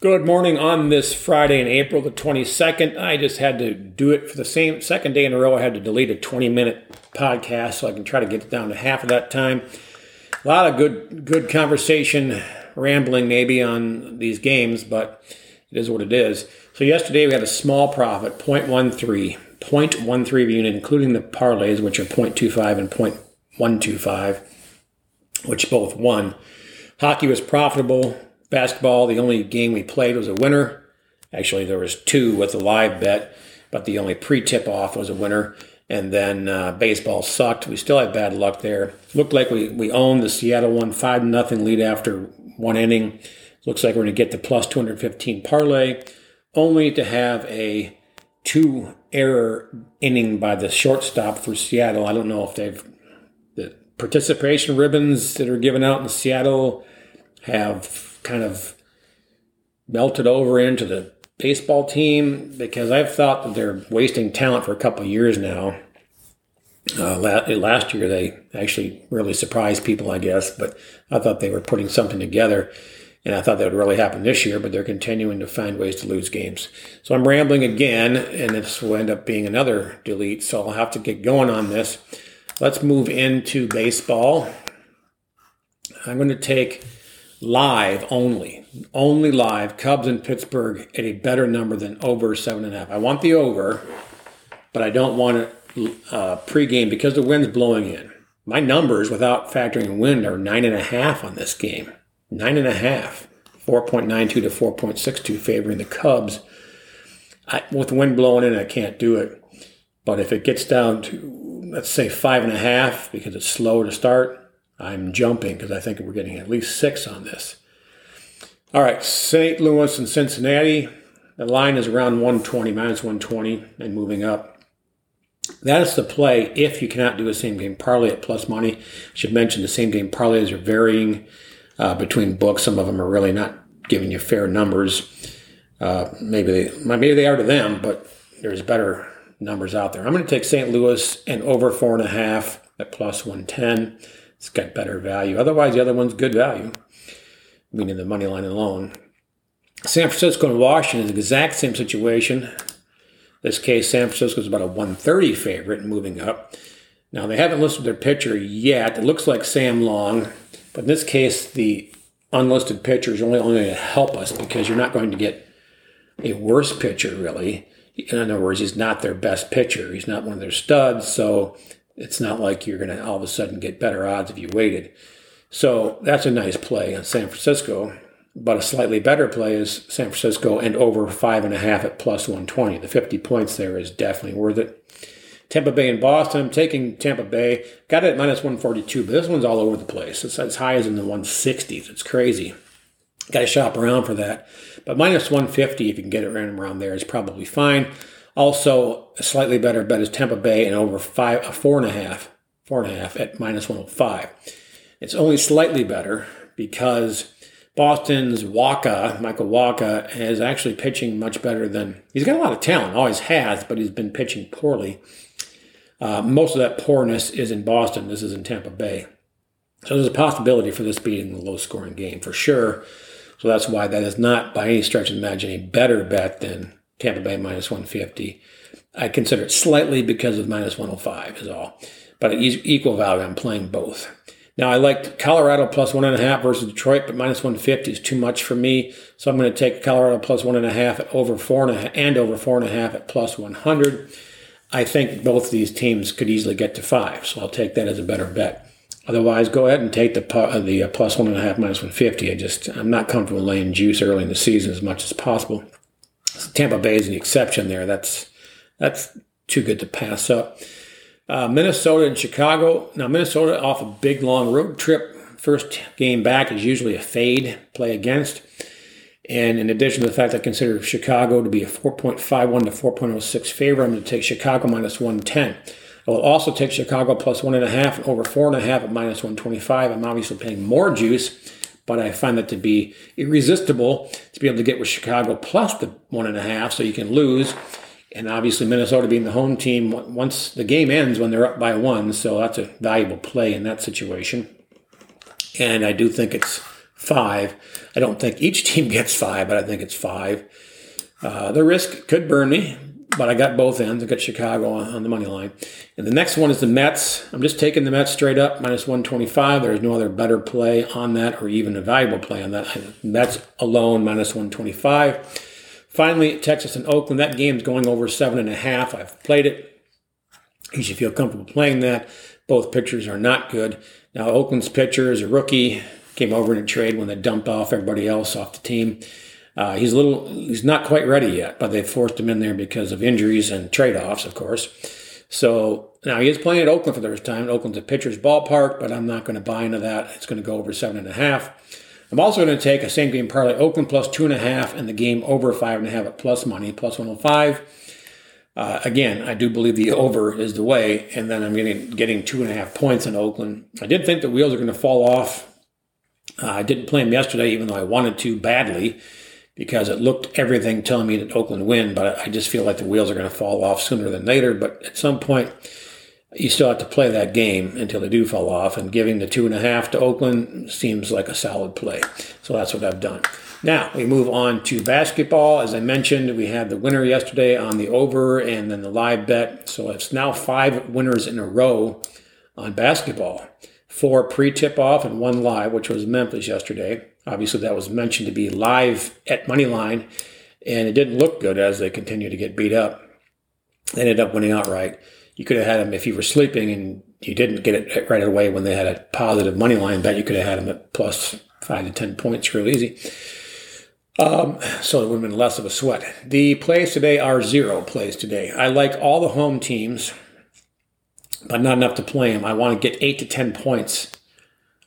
Good morning on this Friday in April the 22nd. I just had to do it for the same second day in a row. I had to delete a 20 minute podcast so I can try to get it down to half of that time. A lot of good good conversation, rambling maybe on these games, but it is what it is. So yesterday we had a small profit, 0.13, 0.13 unit, including the parlays, which are 0.25 and 0.125, which both won. Hockey was profitable Basketball, the only game we played was a winner. Actually, there was two with a live bet, but the only pre-tip off was a winner. And then uh, baseball sucked. We still had bad luck there. Looked like we, we owned the Seattle one five nothing lead after one inning. Looks like we're going to get the plus 215 parlay, only to have a two error inning by the shortstop for Seattle. I don't know if they've the participation ribbons that are given out in Seattle have kind of melted over into the baseball team because I've thought that they're wasting talent for a couple years now. Uh, last year, they actually really surprised people, I guess, but I thought they were putting something together. And I thought that would really happen this year, but they're continuing to find ways to lose games. So I'm rambling again, and this will end up being another delete. So I'll have to get going on this. Let's move into baseball. I'm going to take live only, only live, Cubs in Pittsburgh at a better number than over seven and a half. I want the over, but I don't want it uh, pregame because the wind's blowing in. My numbers without factoring wind are nine and a half on this game. Nine and a half. 4.92 to 4.62 favoring the Cubs. I, with wind blowing in, I can't do it. But if it gets down to, let's say, five and a half because it's slow to start, I'm jumping because I think we're getting at least six on this. All right, St. Louis and Cincinnati. The line is around 120, minus 120, and moving up. That is the play if you cannot do a same game parlay at plus money. I should mention the same game parlays are varying uh, between books. Some of them are really not giving you fair numbers. Uh, maybe they maybe they are to them, but there's better numbers out there. I'm going to take St. Louis and over four and a half at plus 110 it's got better value. Otherwise, the other one's good value, meaning the money line alone. San Francisco and Washington is the exact same situation. In this case, San Francisco is about a 130 favorite moving up. Now, they haven't listed their pitcher yet. It looks like Sam Long, but in this case, the unlisted pitcher is only, only going to help us because you're not going to get a worse pitcher, really. In other words, he's not their best pitcher. He's not one of their studs. So it's not like you're going to all of a sudden get better odds if you waited. So that's a nice play on San Francisco. But a slightly better play is San Francisco and over five and a half at plus 120. The 50 points there is definitely worth it. Tampa Bay and Boston. I'm taking Tampa Bay. Got it at minus 142, but this one's all over the place. It's as high as in the 160s. It's crazy. Got to shop around for that. But minus 150, if you can get it around there, is probably fine. Also, a slightly better bet is Tampa Bay and over five, uh, four and a half, four and a half at minus 105. It's only slightly better because Boston's Wacha, Michael Wacha, is actually pitching much better than he's got a lot of talent, always has, but he's been pitching poorly. Uh, most of that poorness is in Boston. This is in Tampa Bay. So there's a possibility for this being a low scoring game for sure. So that's why that is not by any stretch of the imagination a better bet than Tampa Bay minus 150. I consider it slightly because of minus 105 is all. But equal value, I'm playing both. Now I liked Colorado plus one and a half versus Detroit, but minus 150 is too much for me. So I'm going to take Colorado plus one and a half at over four and a half and over four and a half at plus 100. I think both these teams could easily get to five, so I'll take that as a better bet. Otherwise, go ahead and take the uh, the uh, plus one and a half minus 150. I just I'm not comfortable laying juice early in the season as much as possible. Tampa Bay is an exception there. That's that's too good to pass up. Uh, Minnesota and Chicago. Now Minnesota off a big long road trip. First game back is usually a fade play against. And in addition to the fact I consider Chicago to be a 4.51 to 4.06 favor, I'm going to take Chicago minus 110. I will also take Chicago plus one and a half and over four and a half at minus 125. I'm obviously paying more juice but I find that to be irresistible to be able to get with Chicago plus the one and a half, so you can lose. And obviously, Minnesota being the home team, once the game ends when they're up by one, so that's a valuable play in that situation. And I do think it's five. I don't think each team gets five, but I think it's five. Uh, the risk could burn me, but I got both ends. I got Chicago on, on, the money line. And the next one is the Mets. I'm just taking the Mets straight up, minus 125. There's no other better play on that or even a valuable play on that. Mets alone, minus 125. Finally, Texas and Oakland. That game's going over seven and a half. I've played it. You should feel comfortable playing that. Both pitchers are not good. Now, Oakland's pitcher is a rookie. Came over in a trade when they dumped off everybody else off the team. Uh, he's a little, he's not quite ready yet, but they forced him in there because of injuries and trade offs, of course. So now he is playing at Oakland for the first time. Oakland's a pitcher's ballpark, but I'm not going to buy into that. It's going to go over seven and a half. I'm also going to take a same game parlay Oakland plus two and a half and the game over five and a half at plus money, plus 105. Uh, again, I do believe the over is the way, and then I'm getting getting two and a half points in Oakland. I did think the wheels are going to fall off. Uh, I didn't play them yesterday, even though I wanted to badly because it looked everything telling me that Oakland win, but I just feel like the wheels are going to fall off sooner than later. But at some point, you still have to play that game until they do fall off, and giving the two and a half to Oakland seems like a solid play. So that's what I've done. Now we move on to basketball. As I mentioned, we had the winner yesterday on the over and then the live bet. So it's now five winners in a row on basketball. Four pre tip off and one live, which was Memphis yesterday. Obviously, that was mentioned to be live at Moneyline, and it didn't look good as they continued to get beat up. They ended up winning outright. You could have had them if you were sleeping and you didn't get it right away when they had a positive money line bet. You could have had them at plus five to ten points real easy. Um, so it would have been less of a sweat. The plays today are zero plays today. I like all the home teams, but not enough to play them. I want to get eight to ten points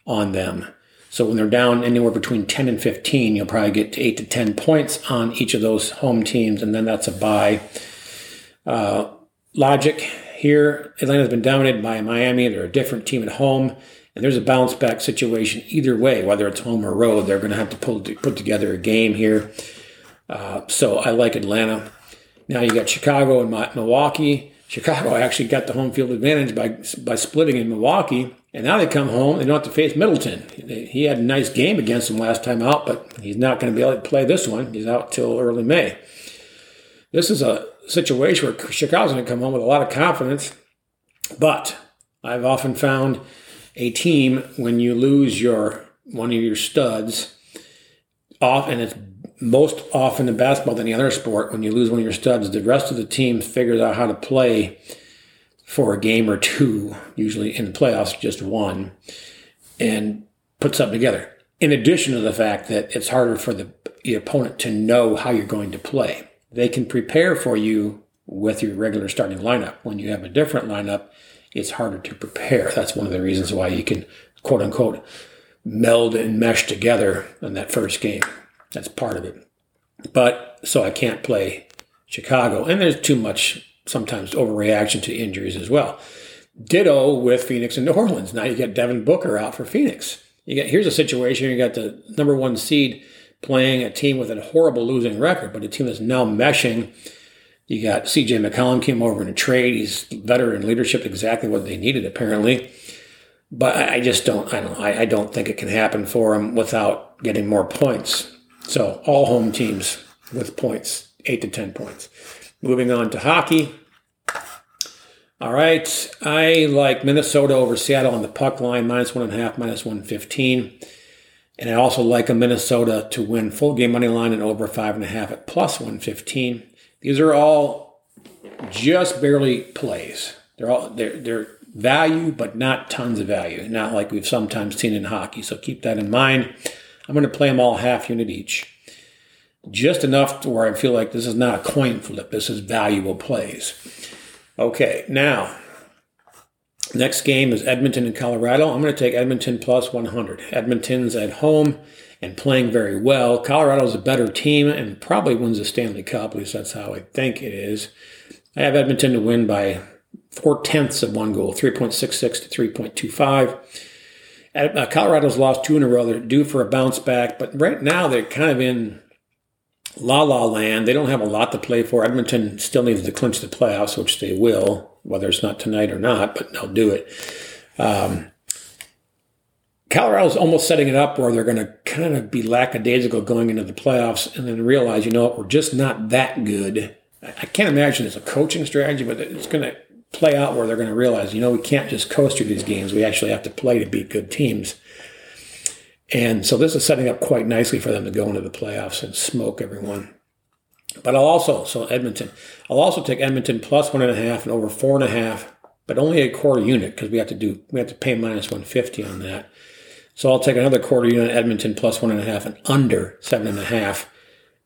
on them. So when they're down anywhere between 10 and 15, you'll probably get 8 to 10 points on each of those home teams, and then that's a buy. Uh, logic here Atlanta's been dominated by Miami. They're a different team at home, and there's a bounce back situation either way, whether it's home or road. They're going to have to pull, put together a game here. Uh, so I like Atlanta. Now you got Chicago and Milwaukee. Chicago actually got the home field advantage by by splitting in Milwaukee and now they come home, they don't have to face Middleton. He had a nice game against them last time out, but he's not going to be able to play this one. He's out till early May. This is a situation where Chicago's going to come home with a lot of confidence, but I've often found a team when you lose your one of your studs off, and it's most often in basketball than any other sport. When you lose one of your studs, the rest of the team figures out how to play for a game or two, usually in the playoffs, just one, and put something together. In addition to the fact that it's harder for the, the opponent to know how you're going to play, they can prepare for you with your regular starting lineup. When you have a different lineup, it's harder to prepare. That's one of the reasons why you can, quote unquote, meld and mesh together in that first game. That's part of it. But so I can't play Chicago, and there's too much sometimes overreaction to injuries as well. Ditto with Phoenix and New Orleans. Now you get Devin Booker out for Phoenix. You get here's a situation you got the number one seed playing a team with a horrible losing record, but a team that's now meshing. You got CJ McCollum came over in a trade. He's veteran leadership, exactly what they needed apparently. But I just don't. I don't. I, don't think it can happen for him without getting more points. So all home teams with points, eight to ten points. Moving on to hockey. All right. I like Minnesota over Seattle on the puck line, minus one and a half, minus 115. And I also like a Minnesota to win full game money line and over five and a half at plus 115. These are all just barely plays. They're all they're they're value, but not tons of value. Not like we've sometimes seen in hockey. So keep that in mind. I'm going to play them all half unit each just enough to where I feel like this is not a coin flip. This is valuable plays. Okay, now, next game is Edmonton and Colorado. I'm going to take Edmonton plus 100. Edmonton's at home and playing very well. Colorado's a better team and probably wins the Stanley Cup. At least that's how I think it is. I have Edmonton to win by four tenths of one goal, 3.66 to 3.25. Uh, Colorado's lost two in a row. They're due for a bounce back, but right now they're kind of in La La Land. They don't have a lot to play for. Edmonton still needs to clinch the playoffs, which they will, whether it's not tonight or not, but they'll do it. Um, Colorado's almost setting it up where they're going to kind of be lackadaisical going into the playoffs and then realize, you know, we're just not that good. I can't imagine it's a coaching strategy, but it's going to play out where they're going to realize, you know, we can't just coast through these games. We actually have to play to beat good teams. And so this is setting up quite nicely for them to go into the playoffs and smoke everyone. But I'll also, so Edmonton, I'll also take Edmonton plus one and a half and over four and a half, but only a quarter unit because we have to do, we have to pay minus 150 on that. So I'll take another quarter unit Edmonton plus one and a half and under seven and a half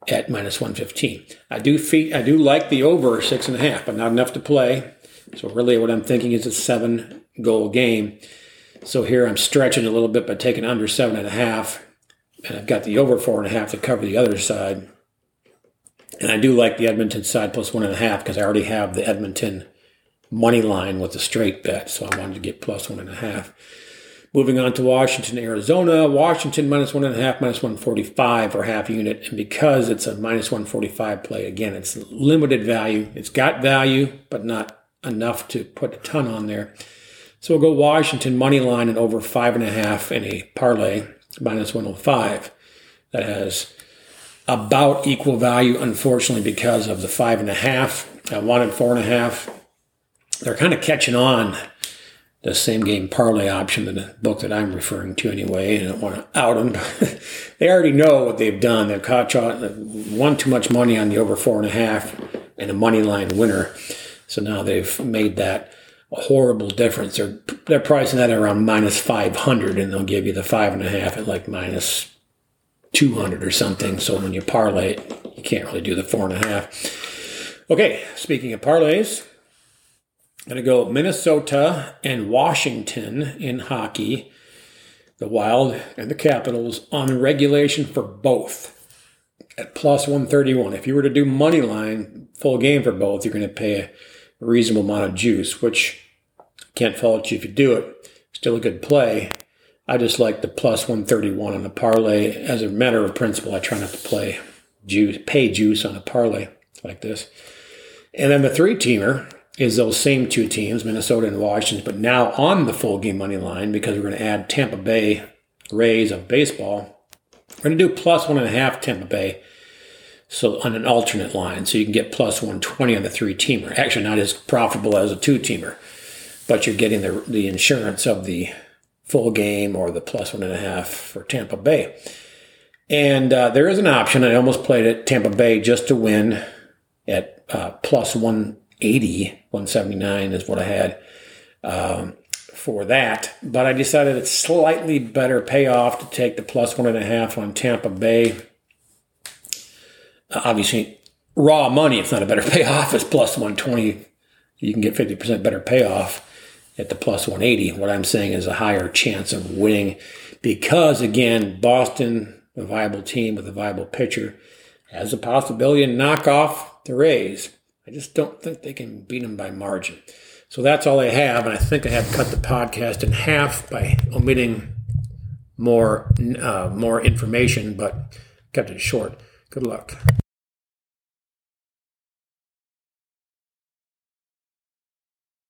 at minus 115. I do fee, I do like the over six and a half, but not enough to play. So really what I'm thinking is a seven goal game. So here I'm stretching a little bit by taking under seven and a half. And I've got the over four and a half to cover the other side. And I do like the Edmonton side plus one and a half because I already have the Edmonton money line with the straight bet. So I wanted to get plus one and a half. Moving on to Washington, Arizona. Washington minus one and a half, minus 145 for half unit. And because it's a minus 145 play, again, it's limited value. It's got value, but not enough to put a ton on there. So we'll go Washington money line and over five and a half in a parlay, minus 105. That has about equal value, unfortunately, because of the five and a half. Uh, I wanted four and a half. They're kind of catching on the same game parlay option in the book that I'm referring to anyway. I don't want to out them. they already know what they've done. They've caught won too much money on the over four and a half and a money line winner. So now they've made that a horrible difference. They're they're pricing that around minus five hundred, and they'll give you the five and a half at like minus two hundred or something. So when you parlay it, you can't really do the four and a half. Okay, speaking of parlays, I'm to go Minnesota and Washington in hockey, the Wild and the Capitals on regulation for both at plus 131. If you were to do money line full game for both, you're going to pay a reasonable amount of juice, which can't fault you if you do it. Still a good play. I just like the plus 131 on the parlay. As a matter of principle, I try not to play juice, pay juice on a parlay like this. And then the three teamer, is those same two teams, Minnesota and Washington, but now on the full game money line because we're going to add Tampa Bay Rays of baseball. We're going to do plus one and a half Tampa Bay. So on an alternate line, so you can get plus 120 on the three teamer. Actually, not as profitable as a two teamer, but you're getting the, the insurance of the full game or the plus one and a half for Tampa Bay. And uh, there is an option. I almost played it Tampa Bay just to win at uh, plus one 80, 179 is what I had um, for that. But I decided it's slightly better payoff to take the plus one and a half on Tampa Bay. Obviously, raw money, it's not a better payoff. It's plus 120. You can get 50% better payoff at the plus 180. What I'm saying is a higher chance of winning because, again, Boston, a viable team with a viable pitcher, has a possibility to knock off the Rays. I just don't think they can beat them by margin. So that's all I have, and I think I have cut the podcast in half by omitting more uh, more information, but kept it short. Good luck.